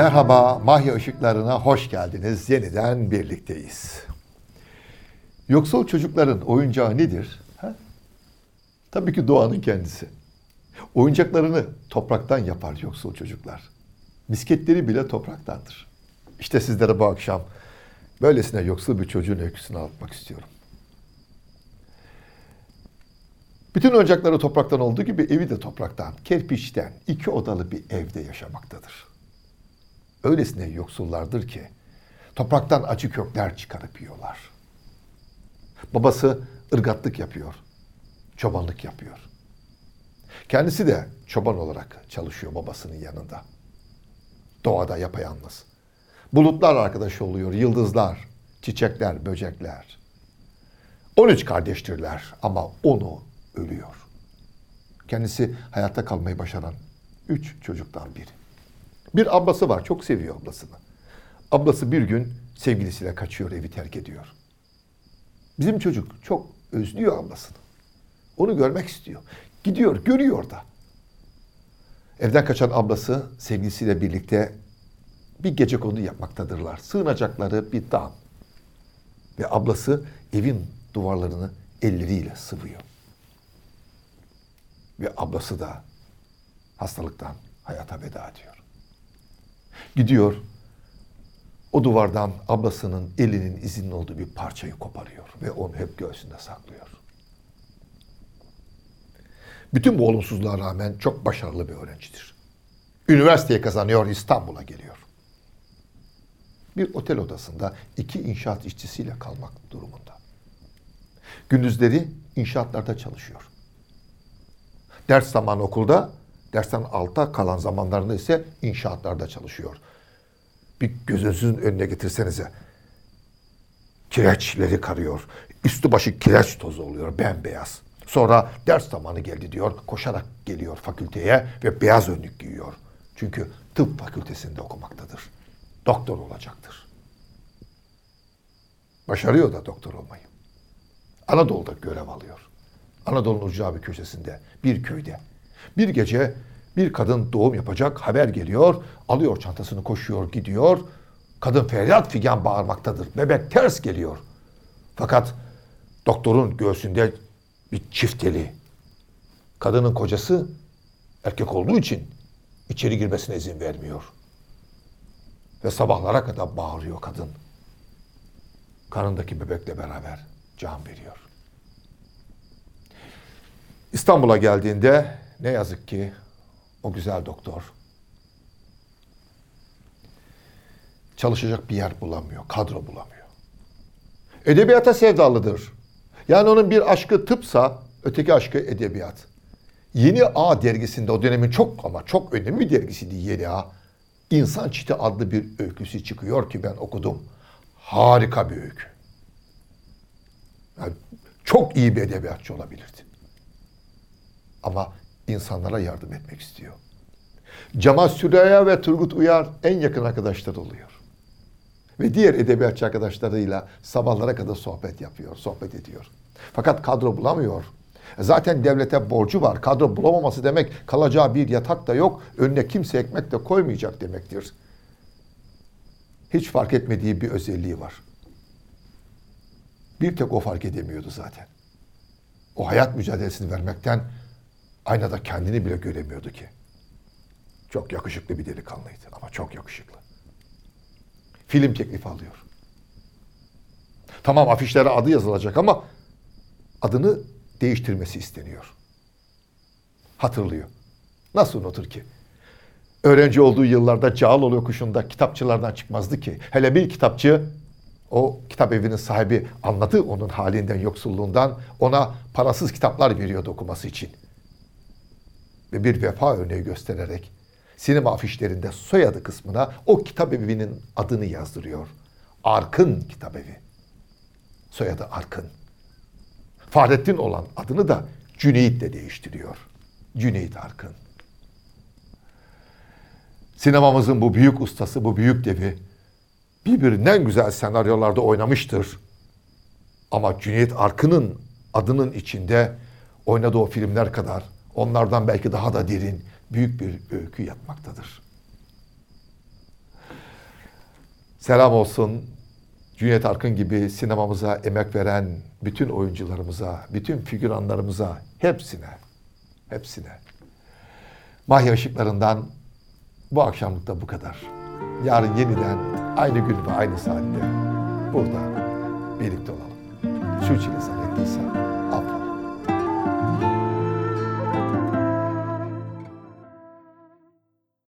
Merhaba, Mahya Işıklarına hoş geldiniz. Yeniden birlikteyiz. Yoksul çocukların oyuncağı nedir? Ha? Tabii ki doğanın kendisi. Oyuncaklarını topraktan yapar yoksul çocuklar. Misketleri bile topraktandır. İşte sizlere bu akşam böylesine yoksul bir çocuğun öyküsünü anlatmak istiyorum. Bütün oyuncakları topraktan olduğu gibi evi de topraktan, kerpiçten, iki odalı bir evde yaşamaktadır. Öylesine yoksullardır ki topraktan acı kökler çıkarıp yiyorlar. Babası ırgatlık yapıyor, çobanlık yapıyor. Kendisi de çoban olarak çalışıyor babasının yanında. Doğada yapayalnız. Bulutlar arkadaş oluyor, yıldızlar, çiçekler, böcekler. 13 kardeştirler ama onu ölüyor. Kendisi hayatta kalmayı başaran üç çocuktan biri. Bir ablası var, çok seviyor ablasını. Ablası bir gün sevgilisiyle kaçıyor, evi terk ediyor. Bizim çocuk çok özlüyor ablasını. Onu görmek istiyor. Gidiyor, görüyor da. Evden kaçan ablası sevgilisiyle birlikte bir gece kondu yapmaktadırlar. Sığınacakları bir dağ. Ve ablası evin duvarlarını elleriyle sıvıyor. Ve ablası da hastalıktan hayata veda ediyor. Gidiyor, o duvardan ablasının elinin izinin olduğu bir parçayı koparıyor ve onu hep göğsünde saklıyor. Bütün bu olumsuzluğa rağmen çok başarılı bir öğrencidir. Üniversiteye kazanıyor, İstanbul'a geliyor. Bir otel odasında iki inşaat işçisiyle kalmak durumunda. Gündüzleri inşaatlarda çalışıyor. Ders zamanı okulda, dersten alta kalan zamanlarında ise inşaatlarda çalışıyor. Bir gözünüzün önüne getirsenize. Kireçleri karıyor. Üstü başı kireç tozu oluyor, bembeyaz. Sonra ders zamanı geldi diyor, koşarak geliyor fakülteye ve beyaz önlük giyiyor. Çünkü tıp fakültesinde okumaktadır. Doktor olacaktır. Başarıyor da doktor olmayı. Anadolu'da görev alıyor. Anadolu'nun ucra bir köşesinde, bir köyde. Bir gece bir kadın doğum yapacak, haber geliyor, alıyor çantasını koşuyor, gidiyor. Kadın feryat figan bağırmaktadır. Bebek ters geliyor. Fakat doktorun göğsünde bir çifteli. Kadının kocası erkek olduğu için içeri girmesine izin vermiyor. Ve sabahlara kadar bağırıyor kadın. Karındaki bebekle beraber can veriyor. İstanbul'a geldiğinde ne yazık ki güzel doktor çalışacak bir yer bulamıyor, kadro bulamıyor. Edebiyata sevdalıdır. Yani onun bir aşkı tıpsa öteki aşkı edebiyat. Yeni A dergisinde o dönemin çok ama çok önemli bir dergisiydi Yeni A. İnsan Çiti adlı bir öyküsü çıkıyor ki ben okudum. Harika bir öykü. Yani çok iyi bir edebiyatçı olabilirdi. Ama insanlara yardım etmek istiyor. Cemal Süreyya ve Turgut Uyar en yakın arkadaşlar oluyor. Ve diğer edebiyatçı arkadaşlarıyla sabahlara kadar sohbet yapıyor, sohbet ediyor. Fakat kadro bulamıyor. Zaten devlete borcu var. Kadro bulamaması demek kalacağı bir yatak da yok. Önüne kimse ekmek de koymayacak demektir. Hiç fark etmediği bir özelliği var. Bir tek o fark edemiyordu zaten. O hayat mücadelesini vermekten aynada kendini bile göremiyordu ki. Çok yakışıklı bir delikanlıydı ama çok yakışıklı. Film teklifi alıyor. Tamam afişlere adı yazılacak ama adını değiştirmesi isteniyor. Hatırlıyor. Nasıl unutur ki? Öğrenci olduğu yıllarda Cağaloğlu yokuşunda kitapçılardan çıkmazdı ki. Hele bir kitapçı o kitap evinin sahibi anladı onun halinden, yoksulluğundan. Ona parasız kitaplar veriyordu okuması için. Ve bir vefa örneği göstererek sinema afişlerinde soyadı kısmına o kitap evinin adını yazdırıyor. Arkın Kitap Evi. Soyadı Arkın. Fahrettin olan adını da Cüneyt de değiştiriyor. Cüneyt Arkın. Sinemamızın bu büyük ustası, bu büyük devi birbirinden güzel senaryolarda oynamıştır. Ama Cüneyt Arkın'ın adının içinde oynadığı o filmler kadar onlardan belki daha da derin büyük bir öykü yatmaktadır. Selam olsun Cüneyt Arkın gibi sinemamıza emek veren bütün oyuncularımıza, bütün figüranlarımıza, hepsine, hepsine. Mahya Işıklarından bu akşamlık da bu kadar. Yarın yeniden aynı gün ve aynı saatte burada birlikte olalım. Şu sana.